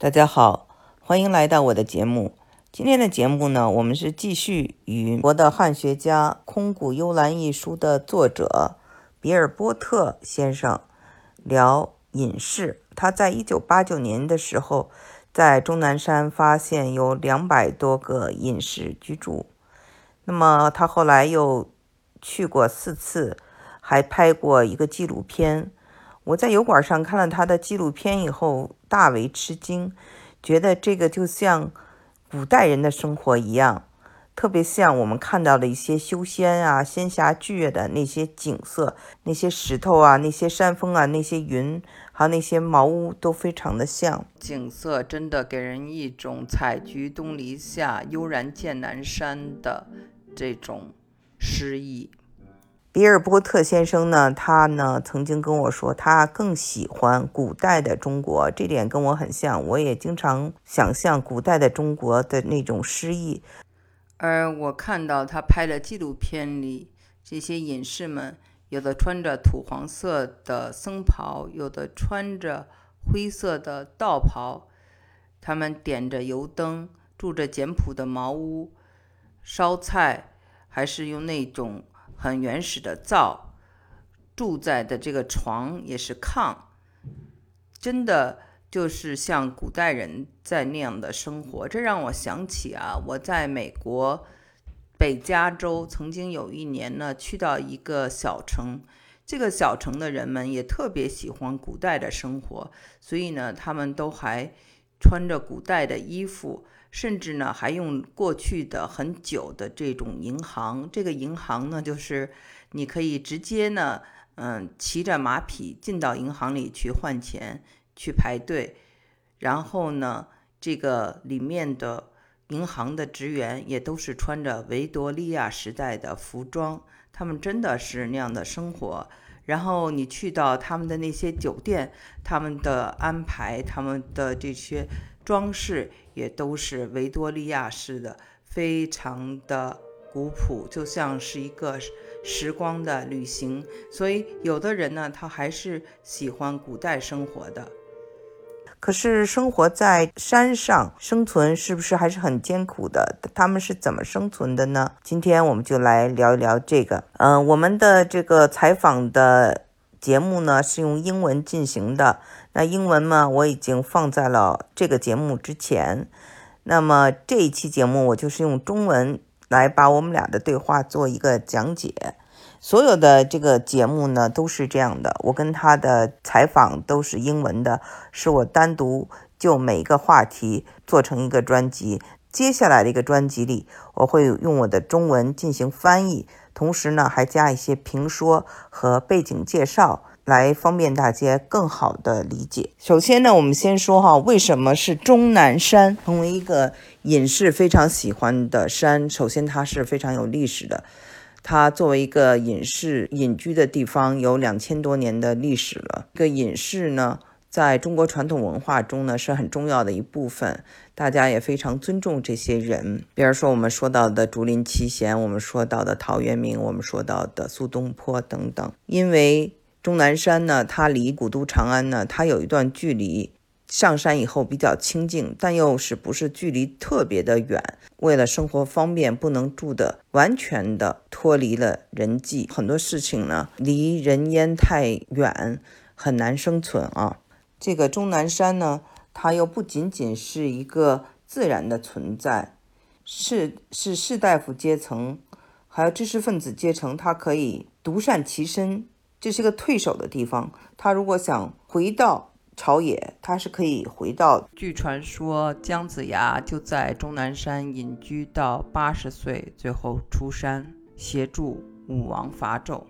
大家好，欢迎来到我的节目。今天的节目呢，我们是继续与我的汉学家《空谷幽兰》一书的作者比尔波特先生聊隐士。他在一九八九年的时候，在终南山发现有两百多个隐士居住。那么他后来又去过四次，还拍过一个纪录片。我在油管上看了他的纪录片以后，大为吃惊，觉得这个就像古代人的生活一样，特别像我们看到的一些修仙啊、仙侠剧的那些景色，那些石头啊、那些山峰啊、那些云，还有那些茅屋，都非常的像。景色真的给人一种“采菊东篱下，悠然见南山”的这种诗意。比尔波特先生呢，他呢曾经跟我说，他更喜欢古代的中国，这点跟我很像。我也经常想象古代的中国的那种诗意。而我看到他拍的纪录片里，这些隐士们，有的穿着土黄色的僧袍，有的穿着灰色的道袍，他们点着油灯，住着简朴的茅屋，烧菜还是用那种。很原始的灶，住在的这个床也是炕，真的就是像古代人在那样的生活。这让我想起啊，我在美国北加州曾经有一年呢，去到一个小城，这个小城的人们也特别喜欢古代的生活，所以呢，他们都还穿着古代的衣服。甚至呢，还用过去的很久的这种银行。这个银行呢，就是你可以直接呢，嗯，骑着马匹进到银行里去换钱，去排队。然后呢，这个里面的银行的职员也都是穿着维多利亚时代的服装，他们真的是那样的生活。然后你去到他们的那些酒店，他们的安排，他们的这些装饰。也都是维多利亚式的，非常的古朴，就像是一个时光的旅行。所以，有的人呢，他还是喜欢古代生活的。可是，生活在山上生存是不是还是很艰苦的？他们是怎么生存的呢？今天我们就来聊一聊这个。嗯，我们的这个采访的节目呢，是用英文进行的。那英文呢，我已经放在了这个节目之前。那么这一期节目，我就是用中文来把我们俩的对话做一个讲解。所有的这个节目呢，都是这样的。我跟他的采访都是英文的，是我单独就每一个话题做成一个专辑。接下来的一个专辑里，我会用我的中文进行翻译，同时呢，还加一些评说和背景介绍。来方便大家更好的理解。首先呢，我们先说哈，为什么是终南山成为一个隐士非常喜欢的山？首先，它是非常有历史的。它作为一个隐士隐居的地方，有两千多年的历史了。这个隐士呢，在中国传统文化中呢，是很重要的一部分。大家也非常尊重这些人。比如说，我们说到的竹林七贤，我们说到的陶渊明，我们说到的苏东坡等等，因为。终南山呢，它离古都长安呢，它有一段距离。上山以后比较清静，但又是不是距离特别的远。为了生活方便，不能住的完全的脱离了人际，很多事情呢离人烟太远，很难生存啊。这个终南山呢，它又不仅仅是一个自然的存在，是是士大夫阶层，还有知识分子阶层，它可以独善其身。这是个退守的地方，他如果想回到朝野，他是可以回到。据传说，姜子牙就在终南山隐居到八十岁，最后出山协助武王伐纣。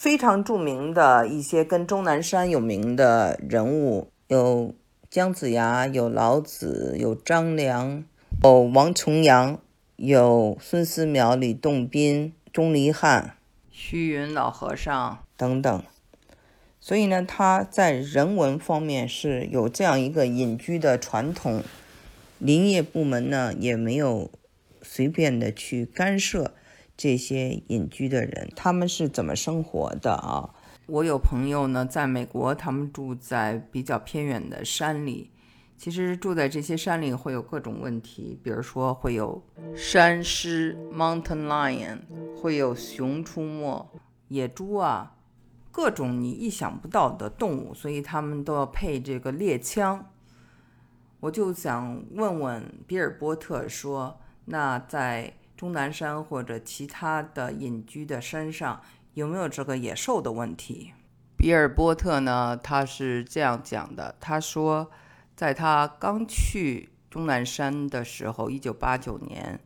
非常著名的一些跟终南山有名的人物有姜子牙，有老子，有张良，有王重阳，有孙思邈、李洞宾、钟离汉。虚云老和尚等等，所以呢，他在人文方面是有这样一个隐居的传统。林业部门呢，也没有随便的去干涉这些隐居的人，他们是怎么生活的啊？我有朋友呢，在美国，他们住在比较偏远的山里，其实住在这些山里会有各种问题，比如说会有山狮 （mountain lion），会有熊出没、野猪啊，各种你意想不到的动物，所以他们都要配这个猎枪。我就想问问比尔波特说，那在终南山或者其他的隐居的山上，有没有这个野兽的问题？比尔波特呢，他是这样讲的，他说。在他刚去终南山的时候，一九八九年，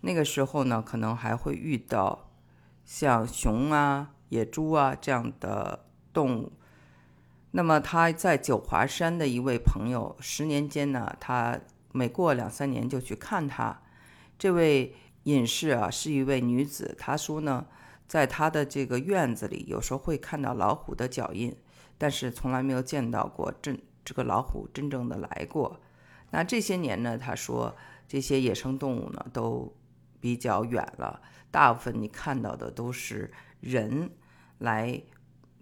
那个时候呢，可能还会遇到像熊啊、野猪啊这样的动物。那么他在九华山的一位朋友，十年间呢，他每过两三年就去看他。这位隐士啊，是一位女子。她说呢，在她的这个院子里，有时候会看到老虎的脚印，但是从来没有见到过真。这个老虎真正的来过，那这些年呢？他说这些野生动物呢都比较远了，大部分你看到的都是人来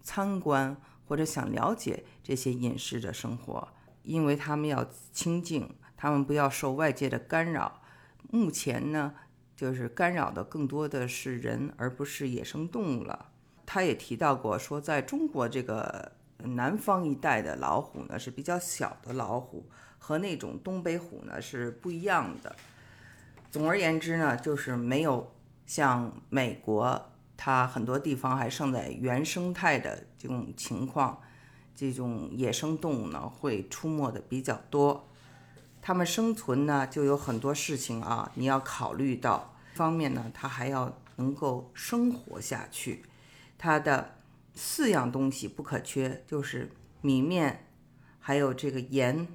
参观或者想了解这些隐士的生活，因为他们要清静，他们不要受外界的干扰。目前呢，就是干扰的更多的是人，而不是野生动物了。他也提到过说，在中国这个。南方一带的老虎呢是比较小的老虎，和那种东北虎呢是不一样的。总而言之呢，就是没有像美国，它很多地方还剩在原生态的这种情况，这种野生动物呢会出没的比较多。它们生存呢就有很多事情啊，你要考虑到方面呢，它还要能够生活下去，它的。四样东西不可缺，就是米面，还有这个盐，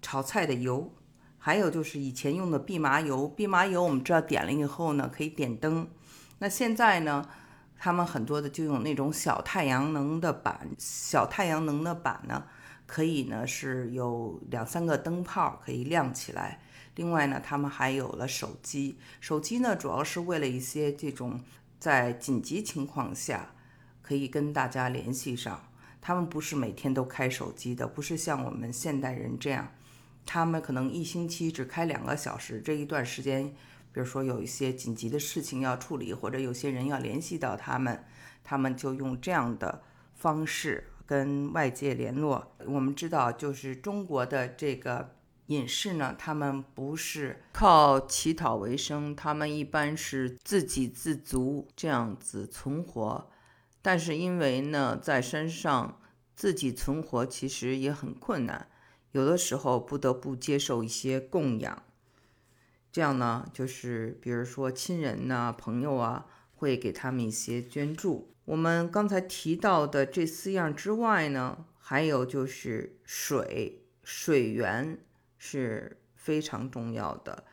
炒菜的油，还有就是以前用的蓖麻油。蓖麻油我们知道点了以后呢，可以点灯。那现在呢，他们很多的就用那种小太阳能的板，小太阳能的板呢，可以呢是有两三个灯泡可以亮起来。另外呢，他们还有了手机，手机呢主要是为了一些这种在紧急情况下。可以跟大家联系上，他们不是每天都开手机的，不是像我们现代人这样，他们可能一星期只开两个小时。这一段时间，比如说有一些紧急的事情要处理，或者有些人要联系到他们，他们就用这样的方式跟外界联络。我们知道，就是中国的这个隐士呢，他们不是靠乞讨为生，他们一般是自给自足这样子存活。但是因为呢，在山上自己存活其实也很困难，有的时候不得不接受一些供养。这样呢，就是比如说亲人呐、朋友啊，会给他们一些捐助。我们刚才提到的这四样之外呢，还有就是水，水源是非常重要的。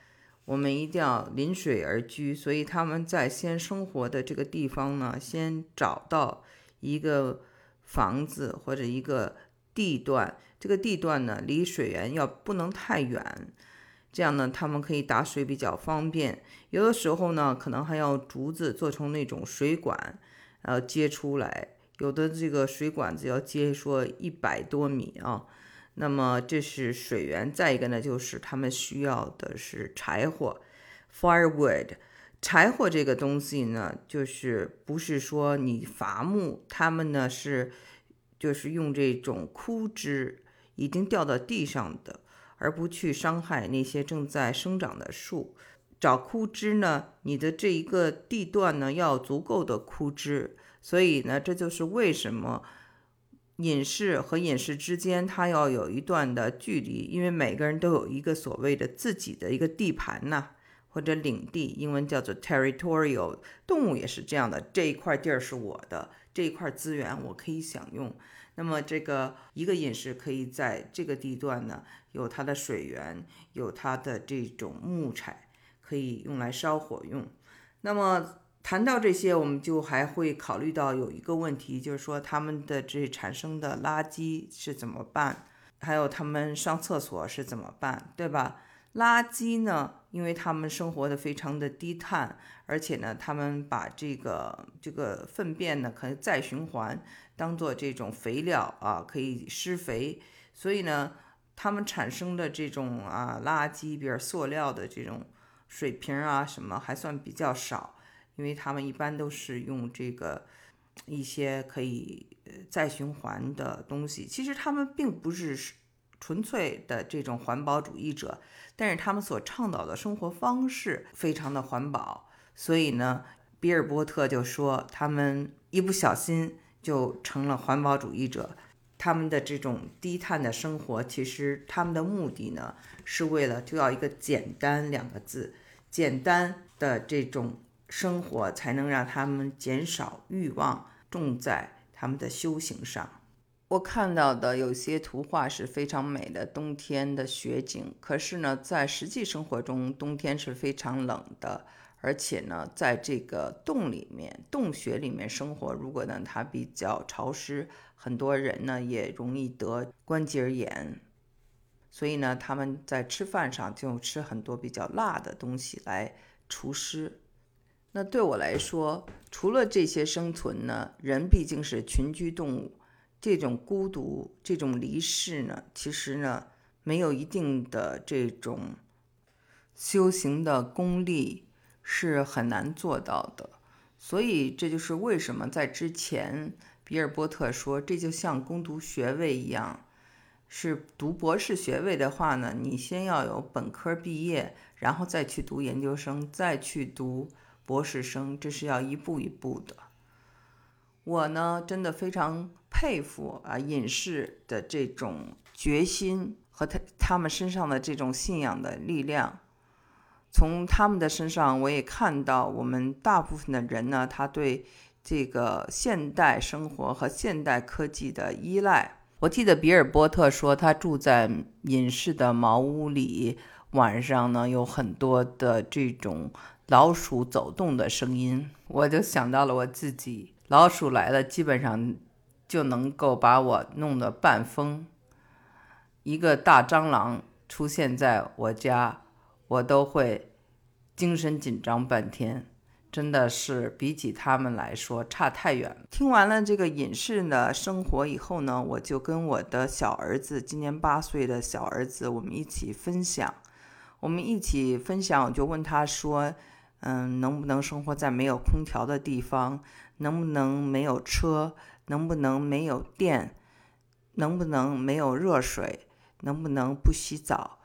我们一定要临水而居，所以他们在先生活的这个地方呢，先找到一个房子或者一个地段，这个地段呢离水源要不能太远，这样呢他们可以打水比较方便。有的时候呢，可能还要竹子做成那种水管，然后接出来，有的这个水管子要接说一百多米啊。那么这是水源，再一个呢，就是他们需要的是柴火，firewood。柴火这个东西呢，就是不是说你伐木，他们呢是就是用这种枯枝已经掉到地上的，而不去伤害那些正在生长的树。找枯枝呢，你的这一个地段呢要足够的枯枝，所以呢，这就是为什么。隐士和隐士之间，它要有一段的距离，因为每个人都有一个所谓的自己的一个地盘呐，或者领地，英文叫做 territorial。动物也是这样的，这一块地儿是我的，这一块资源我可以享用。那么，这个一个隐士可以在这个地段呢，有它的水源，有它的这种木材，可以用来烧火用。那么。谈到这些，我们就还会考虑到有一个问题，就是说他们的这产生的垃圾是怎么办，还有他们上厕所是怎么办，对吧？垃圾呢，因为他们生活的非常的低碳，而且呢，他们把这个这个粪便呢可以再循环，当做这种肥料啊，可以施肥，所以呢，他们产生的这种啊垃圾，比如塑料的这种水瓶啊什么，还算比较少，因为他们一般都是用这个一些可以再循环的东西。其实他们并不是纯粹的这种环保主义者，但是他们所倡导的生活方式非常的环保，所以呢，比尔波特就说他们一不小心。就成了环保主义者，他们的这种低碳的生活，其实他们的目的呢，是为了就要一个简单两个字，简单的这种生活才能让他们减少欲望，重在他们的修行上。我看到的有些图画是非常美的冬天的雪景，可是呢，在实际生活中，冬天是非常冷的。而且呢，在这个洞里面、洞穴里面生活，如果呢它比较潮湿，很多人呢也容易得关节炎。所以呢，他们在吃饭上就吃很多比较辣的东西来除湿。那对我来说，除了这些生存呢，人毕竟是群居动物，这种孤独、这种离世呢，其实呢没有一定的这种修行的功力。是很难做到的，所以这就是为什么在之前，比尔波特说，这就像攻读学位一样，是读博士学位的话呢，你先要有本科毕业，然后再去读研究生，再去读博士生，这是要一步一步的。我呢，真的非常佩服啊隐士的这种决心和他他们身上的这种信仰的力量。从他们的身上，我也看到我们大部分的人呢，他对这个现代生活和现代科技的依赖。我记得比尔波特说，他住在隐士的茅屋里，晚上呢有很多的这种老鼠走动的声音，我就想到了我自己，老鼠来了，基本上就能够把我弄得半疯。一个大蟑螂出现在我家。我都会精神紧张半天，真的是比起他们来说差太远了。听完了这个隐士的生活以后呢，我就跟我的小儿子，今年八岁的小儿子，我们一起分享。我们一起分享，我就问他说：“嗯，能不能生活在没有空调的地方？能不能没有车？能不能没有电？能不能没有热水？能不能不洗澡？”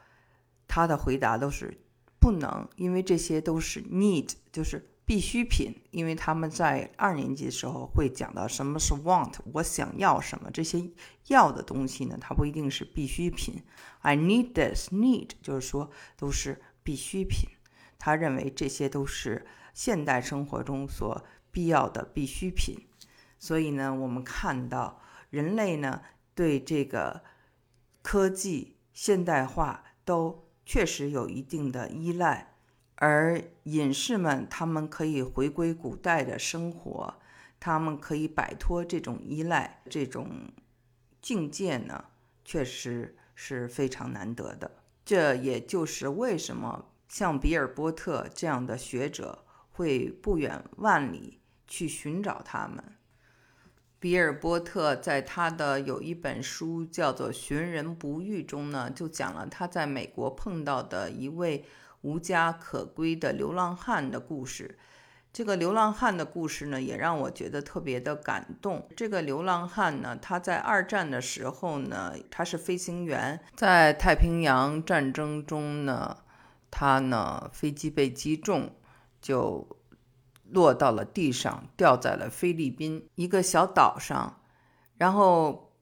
他的回答都是不能，因为这些都是 need，就是必需品。因为他们在二年级的时候会讲到什么是 want，我想要什么，这些要的东西呢，它不一定是必需品。I need this，need 就是说都是必需品。他认为这些都是现代生活中所必要的必需品。所以呢，我们看到人类呢对这个科技现代化都。确实有一定的依赖，而隐士们他们可以回归古代的生活，他们可以摆脱这种依赖，这种境界呢，确实是非常难得的。这也就是为什么像比尔波特这样的学者会不远万里去寻找他们。比尔波特在他的有一本书叫做《寻人不遇》中呢，就讲了他在美国碰到的一位无家可归的流浪汉的故事。这个流浪汉的故事呢，也让我觉得特别的感动。这个流浪汉呢，他在二战的时候呢，他是飞行员，在太平洋战争中呢，他呢飞机被击中，就。落到了地上，掉在了菲律宾一个小岛上，然后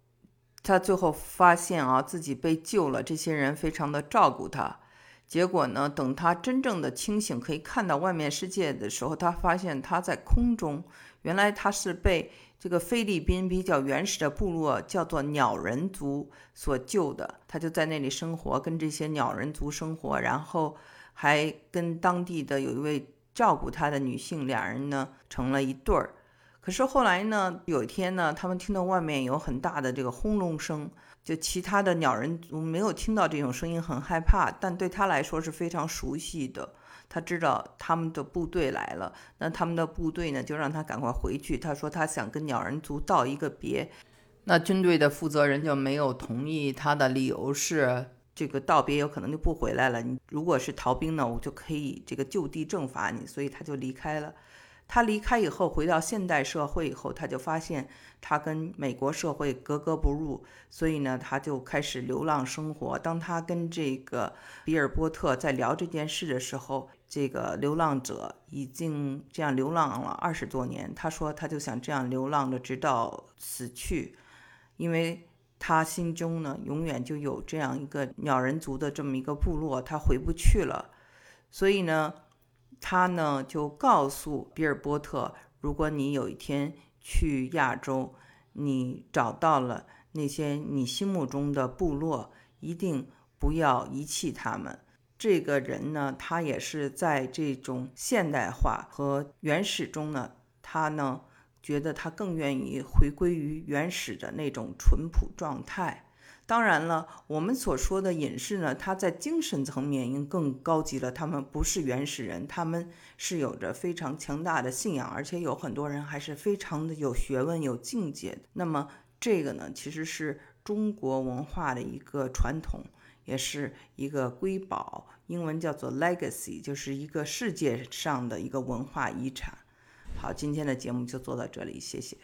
他最后发现啊，自己被救了，这些人非常的照顾他。结果呢，等他真正的清醒，可以看到外面世界的时候，他发现他在空中。原来他是被这个菲律宾比较原始的部落叫做鸟人族所救的，他就在那里生活，跟这些鸟人族生活，然后还跟当地的有一位。照顾他的女性，两人呢成了一对儿。可是后来呢，有一天呢，他们听到外面有很大的这个轰隆声，就其他的鸟人族没有听到这种声音，很害怕，但对他来说是非常熟悉的。他知道他们的部队来了，那他们的部队呢就让他赶快回去。他说他想跟鸟人族道一个别。那军队的负责人就没有同意，他的理由是这个道别有可能就不回来了。你如果是逃兵呢，我就可以这个就地正法你，所以他就离开了。他离开以后，回到现代社会以后，他就发现他跟美国社会格格不入，所以呢，他就开始流浪生活。当他跟这个比尔波特在聊这件事的时候，这个流浪者已经这样流浪了二十多年。他说，他就想这样流浪着直到死去，因为他心中呢，永远就有这样一个鸟人族的这么一个部落，他回不去了，所以呢。他呢就告诉比尔波特，如果你有一天去亚洲，你找到了那些你心目中的部落，一定不要遗弃他们。这个人呢，他也是在这种现代化和原始中呢，他呢觉得他更愿意回归于原始的那种淳朴状态。当然了，我们所说的隐士呢，他在精神层面应更高级了。他们不是原始人，他们是有着非常强大的信仰，而且有很多人还是非常的有学问、有境界的。那么这个呢，其实是中国文化的一个传统，也是一个瑰宝，英文叫做 legacy，就是一个世界上的一个文化遗产。好，今天的节目就做到这里，谢谢。